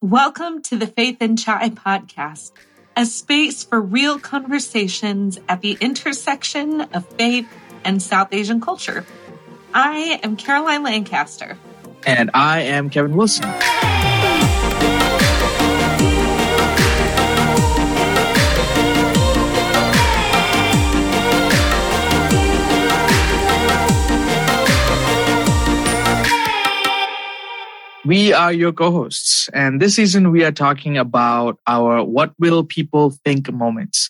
Welcome to the Faith and Chai podcast, a space for real conversations at the intersection of faith and South Asian culture. I am Caroline Lancaster. And I am Kevin Wilson. We are your co-hosts, and this season we are talking about our "What Will People Think" moments.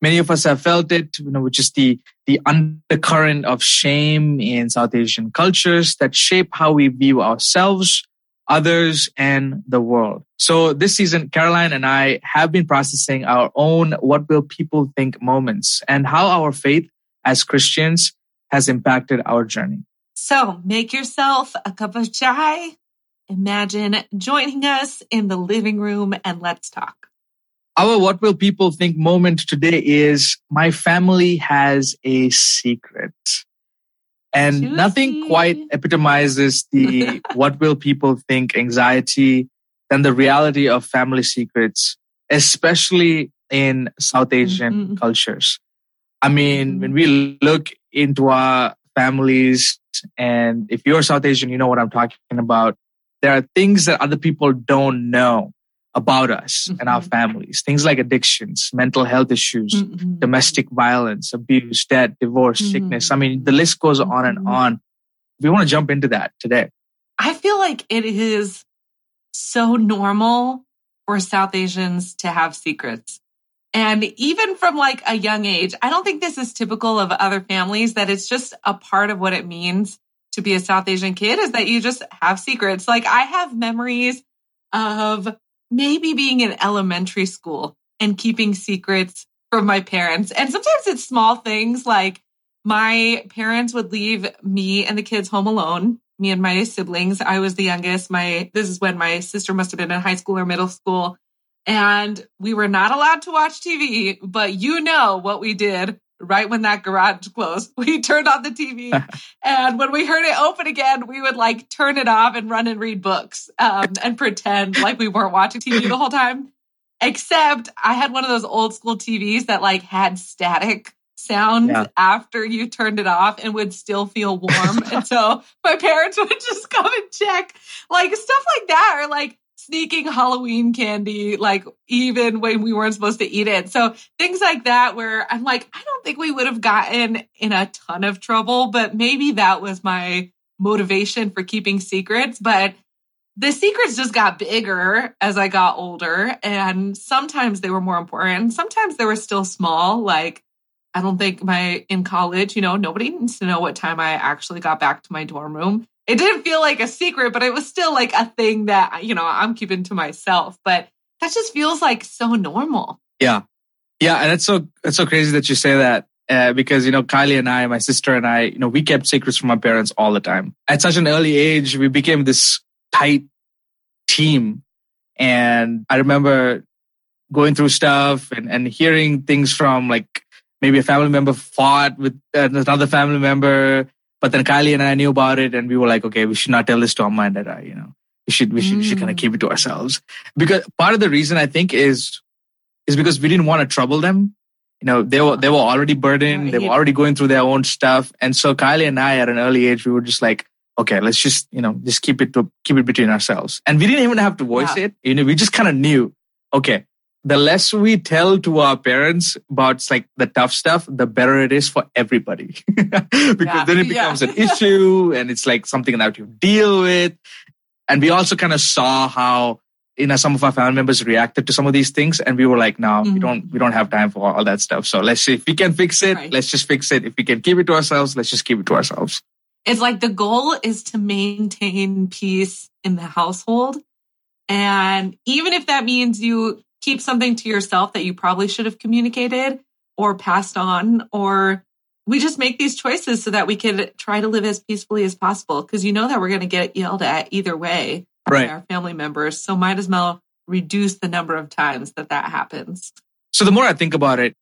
Many of us have felt it, you know, which is the the undercurrent of shame in South Asian cultures that shape how we view ourselves, others, and the world. So this season, Caroline and I have been processing our own "What Will People Think" moments and how our faith as Christians has impacted our journey. So make yourself a cup of chai Imagine joining us in the living room and let's talk. Our What Will People Think moment today is My family has a secret. And Juicy. nothing quite epitomizes the What Will People Think anxiety than the reality of family secrets, especially in South Asian mm-hmm. cultures. I mean, mm-hmm. when we look into our families, and if you're South Asian, you know what I'm talking about there are things that other people don't know about us mm-hmm. and our mm-hmm. families. Things like addictions, mental health issues, mm-hmm. domestic violence, abuse, death, divorce, mm-hmm. sickness. I mean, the list goes on and mm-hmm. on. We want to jump into that today. I feel like it is so normal for South Asians to have secrets. And even from like a young age, I don't think this is typical of other families that it's just a part of what it means to be a South Asian kid is that you just have secrets. Like I have memories of maybe being in elementary school and keeping secrets from my parents. And sometimes it's small things like my parents would leave me and the kids home alone, me and my siblings. I was the youngest. My, this is when my sister must have been in high school or middle school. And we were not allowed to watch TV, but you know what we did right when that garage closed, we turned on the TV. and when we heard it open again, we would like turn it off and run and read books um, and pretend like we weren't watching TV the whole time. Except I had one of those old school TVs that like had static sounds yeah. after you turned it off and would still feel warm. and so my parents would just come and check like stuff like that or like sneaking Halloween candy, like even when we weren't supposed to eat it. So things like that, where I'm like, I don't think we would have gotten in a ton of trouble, but maybe that was my motivation for keeping secrets. But the secrets just got bigger as I got older. And sometimes they were more important. Sometimes they were still small. Like, I don't think my in college, you know, nobody needs to know what time I actually got back to my dorm room it didn't feel like a secret, but it was still like a thing that, you know, I'm keeping to myself. But that just feels like so normal. Yeah. Yeah. And it's so, it's so crazy that you say that. Uh, because you know Kylie and I, my sister and I, you know, we kept secrets from our parents all the time. At such an early age, we became this tight team, and I remember going through stuff and, and hearing things from like maybe a family member fought with another family member but then Kylie and I knew about it, and we were like, okay, we should not tell this to Amma and Dada. You know, we should we should, mm. should kind of keep it to ourselves because part of the reason I think is is because we didn't want to trouble them. You know, they were they were already burdened. They were already going through their own stuff, and so Kylie and I, at an early age, we were just like, okay, let's just you know just keep it to keep it between ourselves, and we didn't even have to voice yeah. it. You know, we just kind of knew, okay, the less we tell to our parents about like the tough stuff, the better it is for everybody. because yeah, then it becomes yeah. an issue and it's like something that you deal with. And we also kind of saw how you know some of our family members reacted to some of these things and we were like no mm-hmm. we don't we don't have time for all that stuff so let's see if we can fix it right. let's just fix it if we can keep it to ourselves let's just keep it to ourselves it's like the goal is to maintain peace in the household and even if that means you keep something to yourself that you probably should have communicated or passed on or we just make these choices so that we can try to live as peacefully as possible. Because you know that we're going to get yelled at either way right. by our family members. So might as well reduce the number of times that that happens. So the more i think about it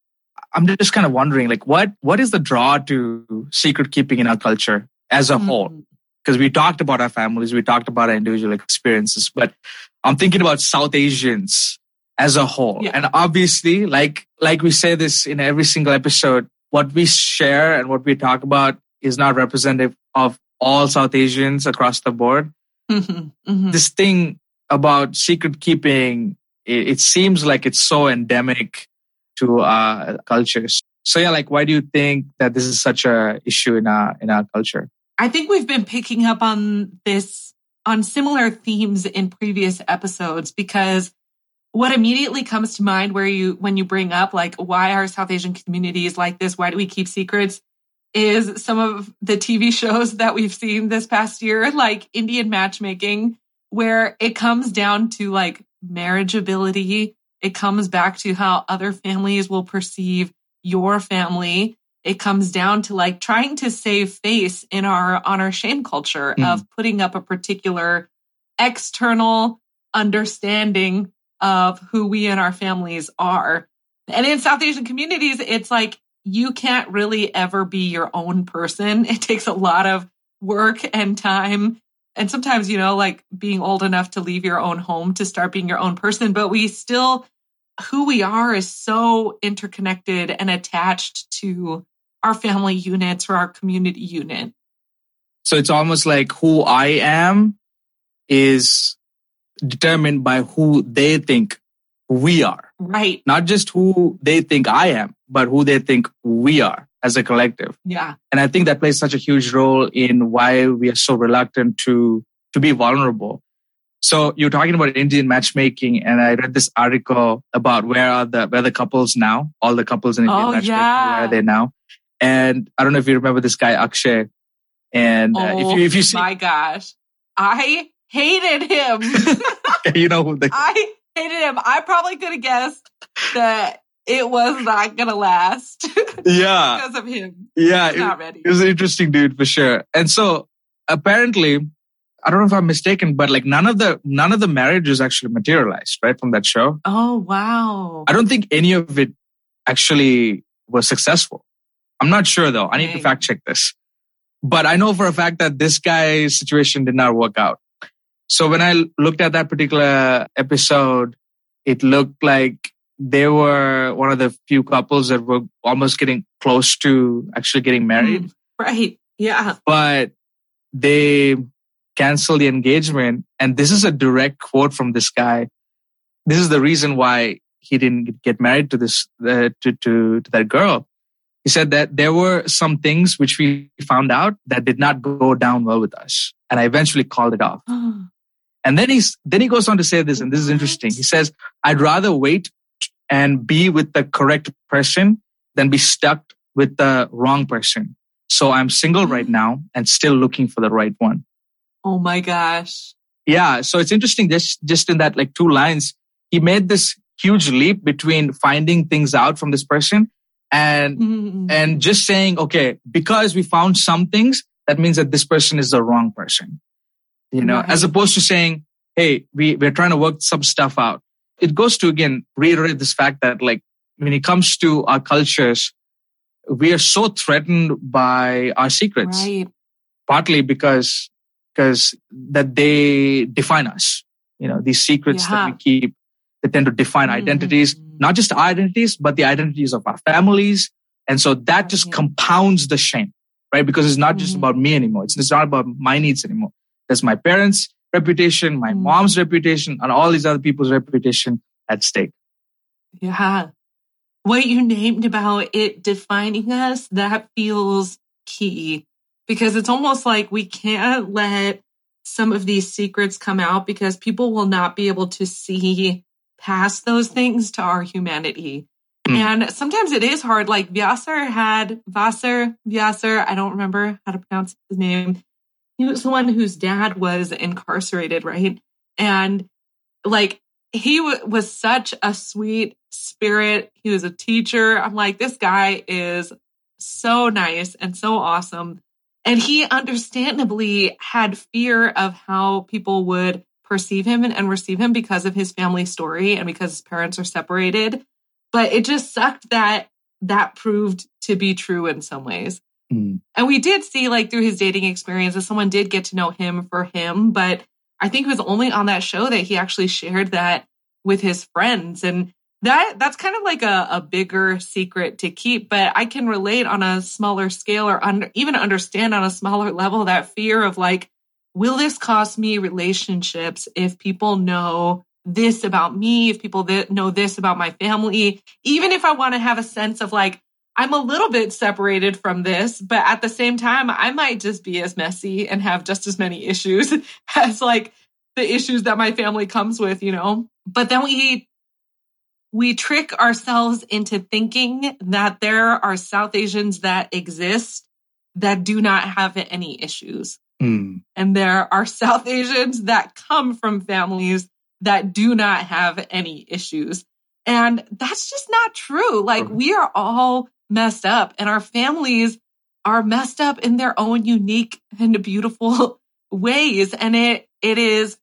i'm just kind of wondering like what what is the draw to secret keeping in our culture as a mm-hmm. whole because we talked about our families we talked about our individual experiences but I'm thinking about South Asians as a whole. Yeah. And obviously, like, like we say this in every single episode, what we share and what we talk about is not representative of all South Asians across the board. Mhm, mhm. This thing about secret keeping, it, it seems like it's so endemic to uh, cultures. So yeah, like, why do you think that this is such a issue in our in our culture? I think we've been picking up on this on similar themes in previous episodes because what immediately comes to mind where you when you bring up like why are South Asian communities like this? Why do we keep secrets? Is some of the TV shows that we've seen this past year, like Indian matchmaking, where it comes down to like marriageability. It comes back to how other families will perceive your family it comes down to like trying to save face in our honor shame culture Mhm. of putting up a particular external understanding of who we and our families are. And in South Asian communities, it's like you can't really ever be your own person. It takes a lot of work and time. And sometimes, you know, like being old enough to leave your own home to start being your own person, but we still who we are is so interconnected and attached to our family units or our community unit. So it's almost like who I am is determined by who they think we are. Right. Not just who they think I am, but who they think we are as a collective. Yeah. And I think that plays such a huge role in why we are so reluctant to, to be vulnerable. So you're talking about Indian matchmaking and I read this article about where are the, where the couples now, all the couples in Indian Oh, matchmaking, yeah. where are they now? And I don't know if you remember this guy, Akshay. And uh, oh if you, if you see, my gosh. I hated him. you know I hated him. I probably could have guessed that it was not gonna last yeah, because of him. yeah. Not ready. He was an interesting dude for sure. And so apparently, I don't know if I'm mistaken, but like none of the none of the marriages actually materialized, right, from that show. Oh wow. I don't think any of it actually was successful. I'm not sure though. I need to fact check this. But I know for a fact that this guy's situation did not work out. So when I looked at that particular episode, it looked like they were one of the few couples that were almost getting close to actually getting married Mm, right. Yeah. but they canceled the engagement. And this is a direct quote from this guy. This is the reason why he didn't get married to this uh, to, to to that girl. He said that there were some things which we found out that did not go down well with us, and I eventually called it off. And then he's then he goes on to say this, and this is interesting. He says, "I'd rather wait and be with the correct person than be stuck with the wrong person. So I'm single right now and still looking for the right one." oh my gosh. Yeah, so it's interesting. Just just in that like two lines, he made this huge leap between finding things out from this person and Mm, and just saying, okay, because we found some things, that means that this person is the wrong person. You know, Right. as opposed to saying, hey, we, we're trying to work some stuff out. It goes to again reiterate this fact that like when it comes to our cultures, we are so threatened by our secrets, right. partly because because that they define us. You know, these secrets that we keep, they tend to define identities, Mhm. not just our identities, but the identities of our families. And so that just compounds the shame, right? Because it's not just Mhm. about me anymore. It's, it's not about my needs anymore. There's my parents' reputation, my Mhm. mom's reputation, and all these other people's reputation at stake. Yeah. What you named about it defining us, that feels key because it's almost like we can't let some of these secrets come out because people will not be able to see past those things to our humanity. Mm. And sometimes it is hard. Like Vyasar had Vassar, Vyasar, I don't remember how to pronounce his name. He was the one whose dad was incarcerated, right? And like he w- was such a sweet spirit. He was a teacher. I'm like, this guy is so nice and so awesome. And he understandably had fear of how people would perceive him and, and receive him because of his family story and because his parents are separated. But it just sucked that that proved to be true in some ways. Mm. And we did see, like, through his dating experiences, someone did get to know him for him, but I think it was only on that show that he actually shared that with his friends. And that that's kind of like a, a bigger secret to keep, but I can relate on a smaller scale or under, even understand on a smaller level that fear of like, will this cost me relationships if people know this about me, if people that know this about my family, even if I want to have a sense of like, I'm a little bit separated from this, but at the same time, I might just be as messy and have just as many issues as like the issues that my family comes with, you know? But then we, we trick ourselves into thinking that there are South Asians that exist that do not have any issues. Mm. And there are South Asians that come from families that do not have any issues. And that's just not true. Like we are all messed up and our families are messed up in their own unique and beautiful ways. And it, it is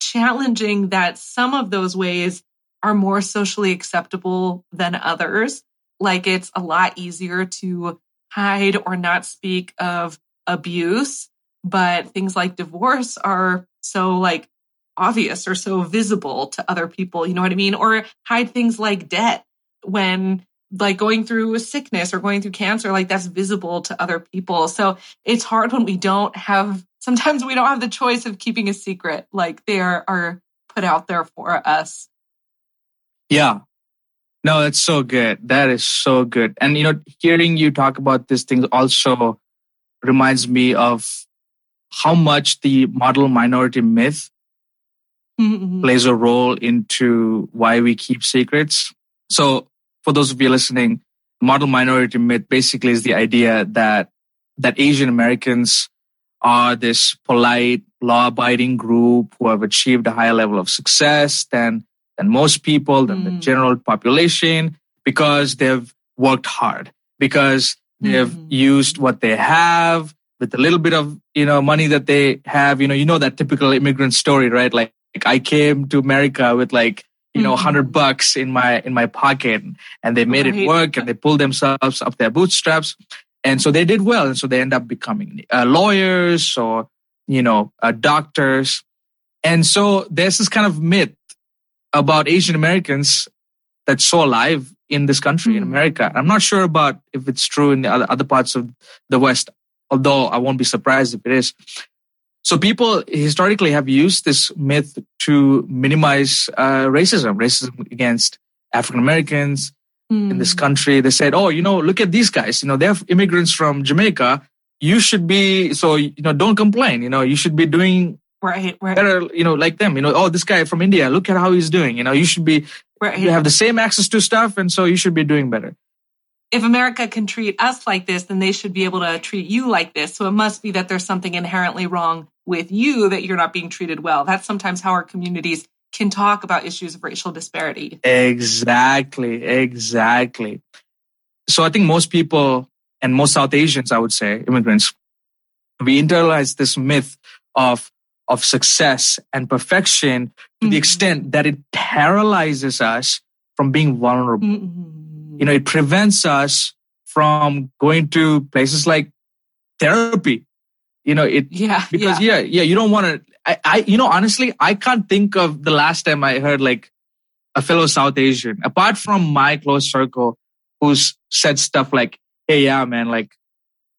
challenging that some of those ways are more socially acceptable than others. Like it's a lot easier to hide or not speak of abuse, but things like divorce are so like obvious or so visible to other people. You know what I mean? Or hide things like debt when like going through a sickness or going through cancer, like that's visible to other people. So it's hard when we don't have, sometimes we don't have the choice of keeping a secret. Like they are, are put out there for us. Yeah. No, that's so good. That is so good. And, you know, hearing you talk about this thing also reminds me of how much the model minority myth mm-hmm. plays a role into why we keep secrets. So for those of you listening, model minority myth basically is the idea that, that Asian Americans are this polite, law abiding group who have achieved a higher level of success than, than most people, than mm. the general population, because they've worked hard, because they've mm. used what they have with a little bit of, you know, money that they have. You know, you know that typical immigrant story, right? Like, like I came to America with like, you know, hundred mm-hmm. bucks in my, in my pocket and they made right. it work and they pulled themselves up their bootstraps. And so they did well. And so they end up becoming uh, lawyers or, you know, uh, doctors. And so there's this kind of myth about Asian Americans that's so alive in this country, mm. in America. I'm not sure about if it's true in the other, other parts of the West, although I won't be surprised if it is. So people historically have used this myth to minimize uh, racism, racism against African Americans mm. in this hmm. country. They said, "Oh, you know, look at these guys. You know, they're immigrants from Jamaica. You should be so you know, don't complain. You know, you should be doing right, right. better. You know, like them. You know, oh, this guy from India. Look at how he's doing. You know, you should be. Right. You have the same access to stuff, and so you should be doing better." If America can treat us like this, then they should be able to treat you like this. So it must be that there's something inherently wrong with you that you're not being treated well. That's sometimes how our communities can talk about issues of racial disparity. Exactly, exactly. So I think most people and most South Asians, I would say, immigrants, we internalize this myth of of success and perfection to mm-hmm. the extent that it paralyzes us from being vulnerable. Mm-hmm you know, it prevents us from going to places like therapy. You know, it, yeah, because yeah, yeah, yeah you don't want to, I, I, you know, honestly, I can't think of the last time I heard like a fellow South Asian, apart from my close circle, who's said stuff like, Hey, yeah, man, like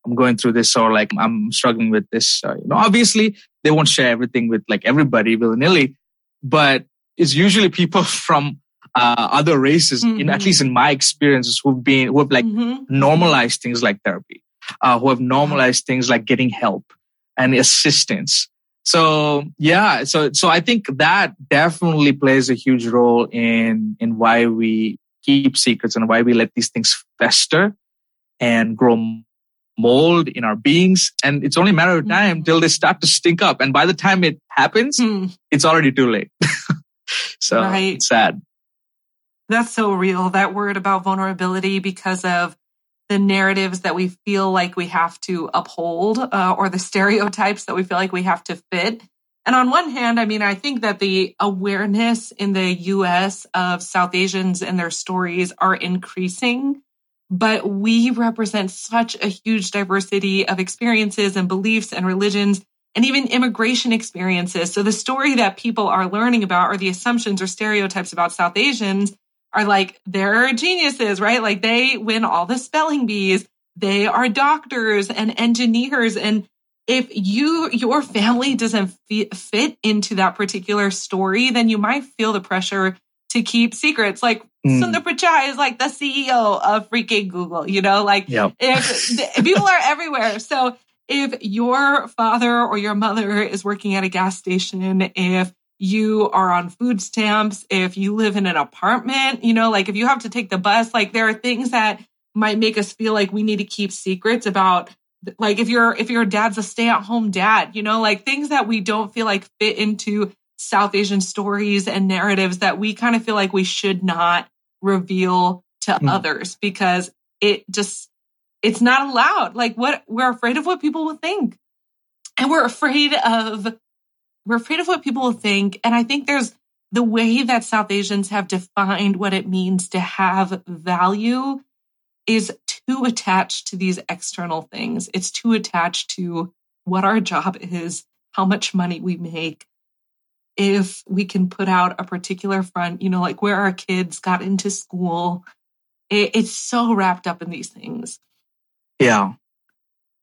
I'm going through this or like I'm struggling with this. Uh, you know, obviously they won't share everything with like everybody willy nilly, but it's usually people from uh, other races, mm-hmm. in at mm-hmm. least in my experiences, who've been who have like mm-hmm. normalized things like therapy, uh, who have normalized things like getting help and assistance. So yeah, so so I think that definitely plays a huge role in in why we keep secrets and why we let these things fester and grow mold in our beings. And it's only a matter of time mm-hmm. till they start to stink up. And by the time it happens, mm. it's already too late. so right. it's sad. That's so real. That word about vulnerability because of the narratives that we feel like we have to uphold uh, or the stereotypes that we feel like we have to fit. And on one hand, I mean, I think that the awareness in the US of South Asians and their stories are increasing, but we represent such a huge diversity of experiences and beliefs and religions and even immigration experiences. So the story that people are learning about or the assumptions or stereotypes about South Asians are like, they're geniuses, right? Like they win all the spelling bees. They are doctors and engineers. And if you, your family doesn't fit into that particular story, then you might feel the pressure to keep secrets. Like mm. Sundar Pichai is like the CEO of freaking Google, you know, like yep. if, people are everywhere. So if your father or your mother is working at a gas station, if you are on food stamps, if you live in an apartment, you know, like if you have to take the bus, like there are things that might make us feel like we need to keep secrets about like if your if your dad's a stay-at-home dad, you know, like things that we don't feel like fit into South Asian stories and narratives that we kind of feel like we should not reveal to mm. others because it just it's not allowed. Like what we're afraid of what people will think. And we're afraid of we're afraid of what people will think. And I think there's the way that South Asians have defined what it means to have value is too attached to these external things. It's too attached to what our job is, how much money we make, if we can put out a particular front, you know, like where our kids got into school. It, it's so wrapped up in these things. Yeah.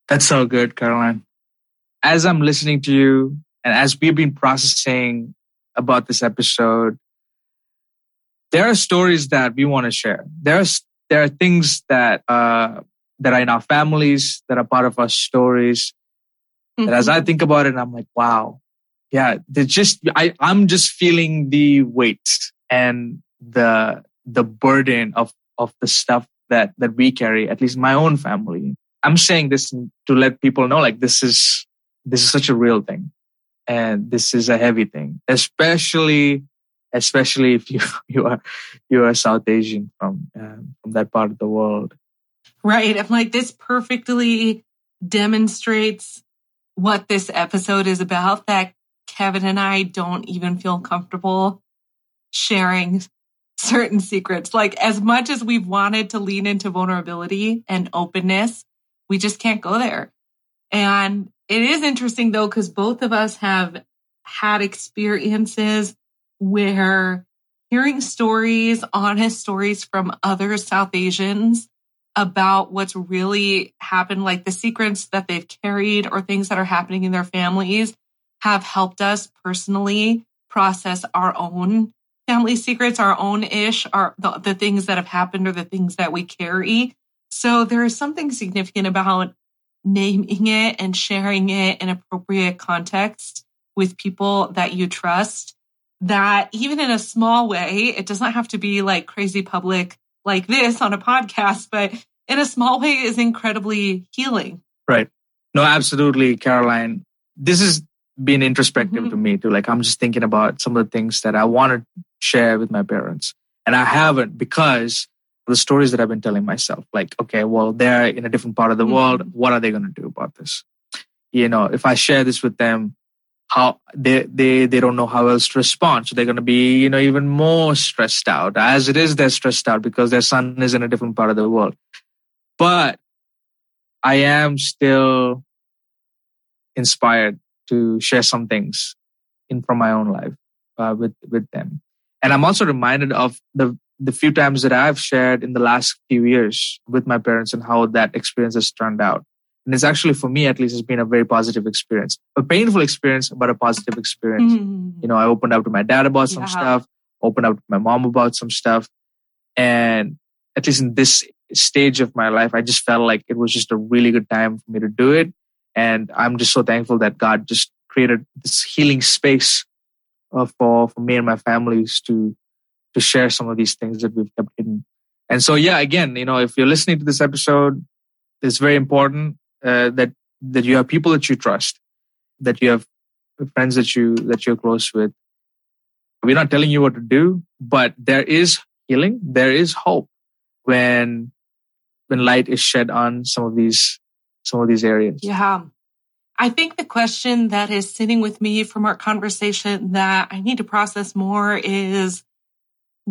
That's so good, Caroline. As I'm listening to you and as we've been processing about this episode, there are stories that we want to share. There are, there are things that, uh, that are in our families that are part of our stories. Mm-hmm. That as I mm-hmm. think about it, I'm like, wow, yeah, they just, I, I'm just feeling the weight and the, the burden of, of the stuff that, that we carry, at least my own family. I'm saying this to let people know, like, this is, this is such a real thing. And this is a heavy thing, especially, especially if you, you are, you are South Asian from, um, from that part of the world. Right. I'm like, this perfectly demonstrates what this episode is about that Kevin and I don't even feel comfortable sharing certain secrets. Like as much as we've wanted to lean into vulnerability and openness, we just can't go there. And it is interesting though, because both of us have had experiences where hearing stories, honest stories from other South Asians about what's really happened, like the secrets that they've carried or things that are happening in their families have helped us personally process our own family secrets, our own ish, our the, the things that have happened or the things that we carry. So there is something significant about naming it and sharing it in appropriate context with people that you trust that even in a small way, it doesn't have to be like crazy public like this on a podcast, but in a small way is incredibly healing. Right. No, absolutely, Caroline. This has been introspective mm-hmm. to me too. Like I'm just thinking about some of the things that I want to share with my parents. And I haven't because the stories that I've been telling myself. Like, okay, well, they're in a different part of the mm-hmm. world. What are they going to do about this? You know, if I share this with them, how they, they, they don't know how else to respond. So they're going to be, you know, even more stressed out. As it is, they're stressed out because their son is in a different part of the world. But I am still inspired to share some things in from my own life uh, with with them. And I'm also reminded of the the few times that I've shared in the last few years with my parents and how that experience has turned out. And it's actually for me at least has been a very positive experience, a painful experience, but a positive experience. Mm-hmm. You know, I opened up to my dad about some yeah. stuff, opened up to my mom about some stuff. And at least in this stage of my life, I just felt like it was just a really good time for me to do it. And I'm just so thankful that God just created this healing space uh, for, for me and my families to, to share some of these things that we've kept hidden. And so, yeah, again, you know, if you're listening to this episode, it's very important uh, that, that you have people that you trust, that you have friends that you, that you're close with. We're not telling you what to do, but there is healing. There is hope when, when light is shed on some of these some of these areas? Yeah. I think the question that is sitting with me from our conversation that I need to process more is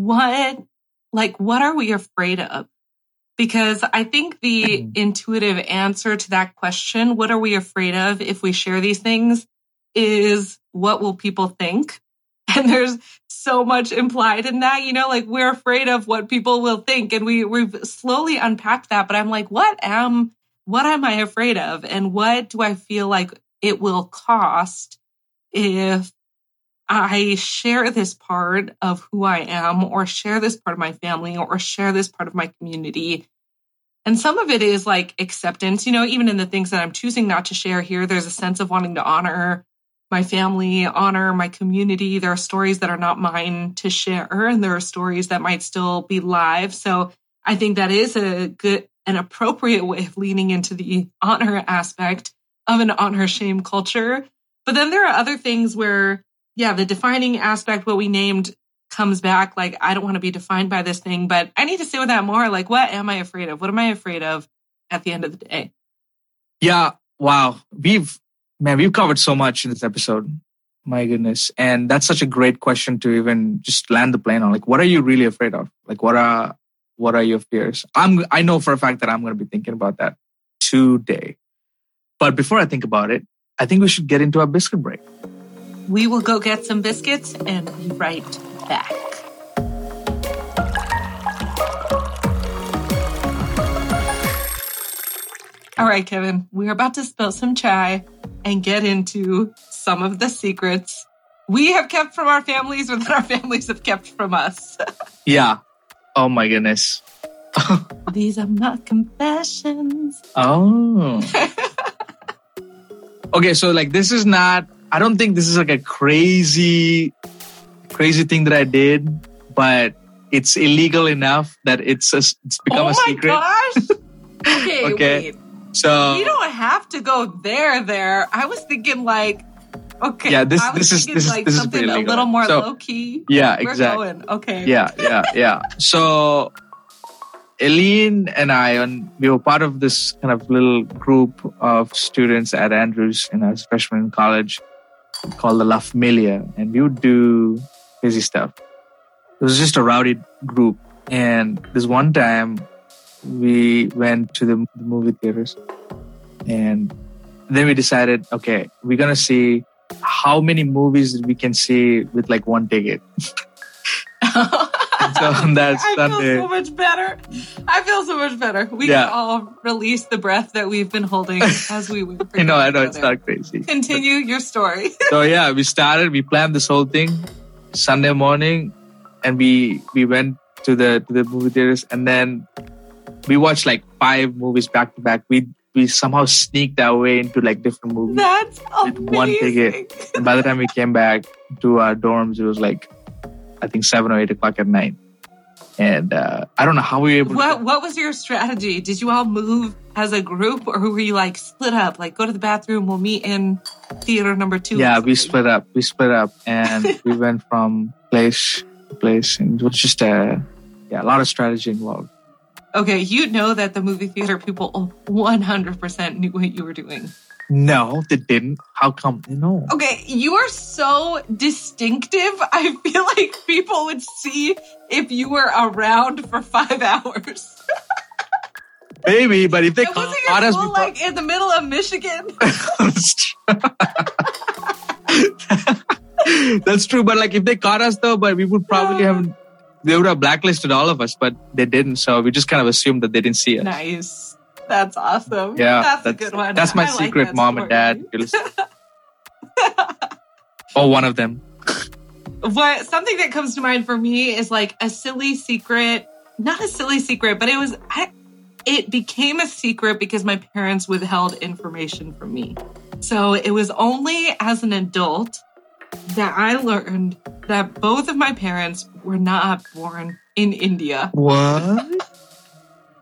what, like, what are we afraid of? because I think the mm-hmm. intuitive answer to that question, what are we afraid of if we share these things, is what will people think? And there's so much implied in that, you know, like we're afraid of what people will think. And we, we've slowly unpacked that, but I'm like, what am, what am I afraid of? And what do I feel like it will cost if I share this part of who I am or share this part of my family or share this part of my community. And some of it is like acceptance, you know, even in the things that I'm choosing not to share here, there's a sense of wanting to honor my family, honor my community. There are stories that are not mine to share, and there are stories that might still be live. So I think that is a good, an appropriate way of leaning into the honor aspect of an honor shame culture. But then there are other things where yeah, the defining aspect, what we named comes back. Like, I don't want to be defined by this thing, but I need to sit with that more. Like, what am I afraid of? What am I afraid of at the end of the day? Yeah. Wow. We've, man, we've covered so much in this episode. My goodness. And that's such a great question to even just land the plane on. Like, what are you really afraid of? Like, what are, what are your fears? I'm, I know for a fact that I'm going to be thinking about that today. But before I think about it, I think we should get into our biscuit break. We will go get some biscuits and be right back. All right, Kevin, we're about to spill some chai and get into some of the secrets we have kept from our families or that our families have kept from us. yeah. Oh my goodness. These are my confessions. Oh. okay, so like this is not I don't think this is like a crazy, crazy thing that I did, but it's illegal enough that it's a, it's become oh a secret. Oh my gosh. okay, okay. Wait. So you don't have to go there. There, I was thinking like, okay, yeah, this this is this like is this something is a little more so, low key. Yeah, exactly. Going. Okay. Yeah, yeah, yeah. So Eileen and I, and we were part of this kind of little group of students at Andrews in our freshman in college called the La Familia, and we would do crazy stuff. It was just a rowdy group. And this one time, we went to the, movie theaters, and then we decided, okay, we're gonna see how many movies we can see with like one ticket. so on that I Sunday, feel so much better. I feel so much better. We yeah. can all release the breath that we've been holding as we wait. you know, I know it's not crazy. Continue your story. so yeah, we started. We planned this whole thing Sunday morning, and we we went to the to the movie theaters, and then we watched like five movies back to back. We we somehow sneaked our way into like different movies. That's amazing. One ticket. And by the time we came back to our dorms, it was like I think seven or eight o'clock at night. And uh, I don't know how we were able. What to- What was your strategy? Did you all move as a group, or were you like split up? Like, go to the bathroom. We'll meet in theater number two. Yeah, we split up. We split up, and we went from place to place, and it was just a yeah, a lot of strategy involved. Okay, you know that the movie theater people 100% knew what you were doing. No, they didn't. How come? No. Okay, you are so distinctive. I feel like people would see if you were around for five hours. Maybe, but if they caught us, before... like in the middle of Michigan. That's true, but like if they caught us though, but we would probably have they would have blacklisted all of us, but they didn't. So we just kind of assumed that they didn't see us. Nice. That's awesome. Yeah, that's, that's a good one. That's my I secret, like mom story. and dad. oh, one of them. What something that comes to mind for me is like a silly secret, not a silly secret, but it was I, it became a secret because my parents withheld information from me. So it was only as an adult that I learned that both of my parents were not born in India. What?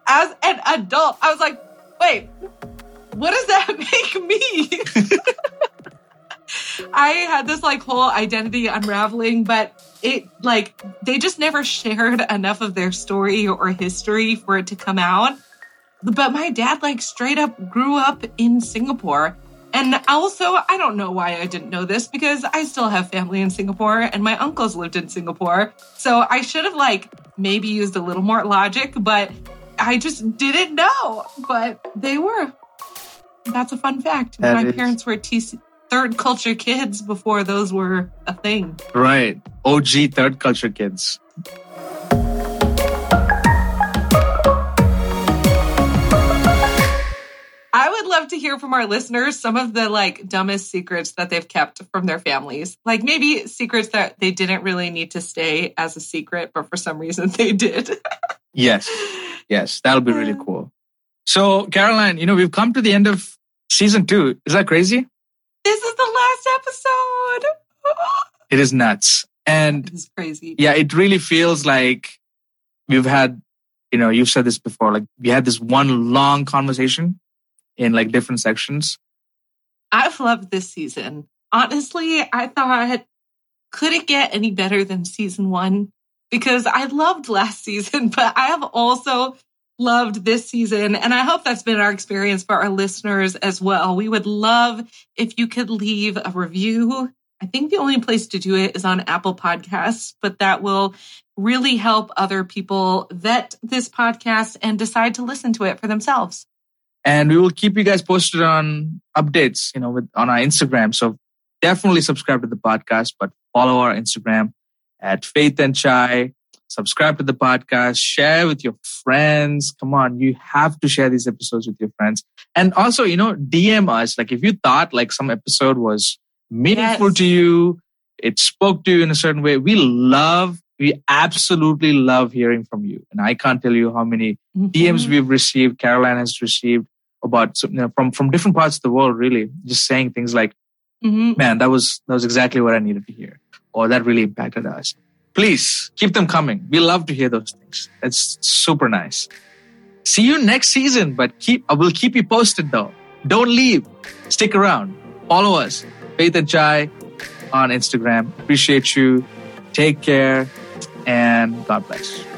As an adult, I was like, wait, what does that make me? I had this like whole identity unraveling, but it like they just never shared enough of their story or history for it to come out. But my dad like straight up grew up in Singapore. And also, I don't know why I didn't know this because I still have family in Singapore and my uncles lived in Singapore. So I should have like maybe used a little more logic, but I just didn't know, but they were. That's a fun fact. That My is- parents were TC- third culture kids before those were a thing. Right. OG third culture kids. I would love to hear from our listeners some of the like dumbest secrets that they've kept from their families. Like maybe secrets that they didn't really need to stay as a secret, but for some reason they did. Yes. Yes. That'll be really cool. So, Caroline, you know, we've come to the end of season two. Is that crazy? This is the last episode. It is nuts. And is crazy. yeah, it really feels like we've had, you know, you've said this before, like we had this one long conversation in like different sections. I've loved this season. Honestly, I thought, could it get any better than season one? Because I loved last season, but I have also loved this season. And I hope that's been our experience for our listeners as well. We would love if you could leave a review. I think the only place to do it is on Apple Podcasts, but that will really help other people vet this podcast and decide to listen to it for themselves. and we will keep you guys posted on updates you know with on our instagram so definitely subscribe to the podcast but follow our instagram at faith and chai. Subscribe to the podcast. Share with your friends. Come on you have to share these episodes with your friends. And also you know dm us. Like if you thought like some episode was meaningful Yes. to you it spoke to you in a certain way we love we absolutely love hearing from you. And i can't tell you how many DMs we've received, Caroline has received about you know, from from different parts of the world. Really, just saying things like, Mhm. "Man, that was that was exactly what I needed to hear," or "That really impacted us." Please keep them coming. We love to hear those things. It's super nice. See you next season, but keep I will keep you posted though. Don't leave. Stick around. Follow us, Faith and Chai, on Instagram. Appreciate you. Take care, and God bless.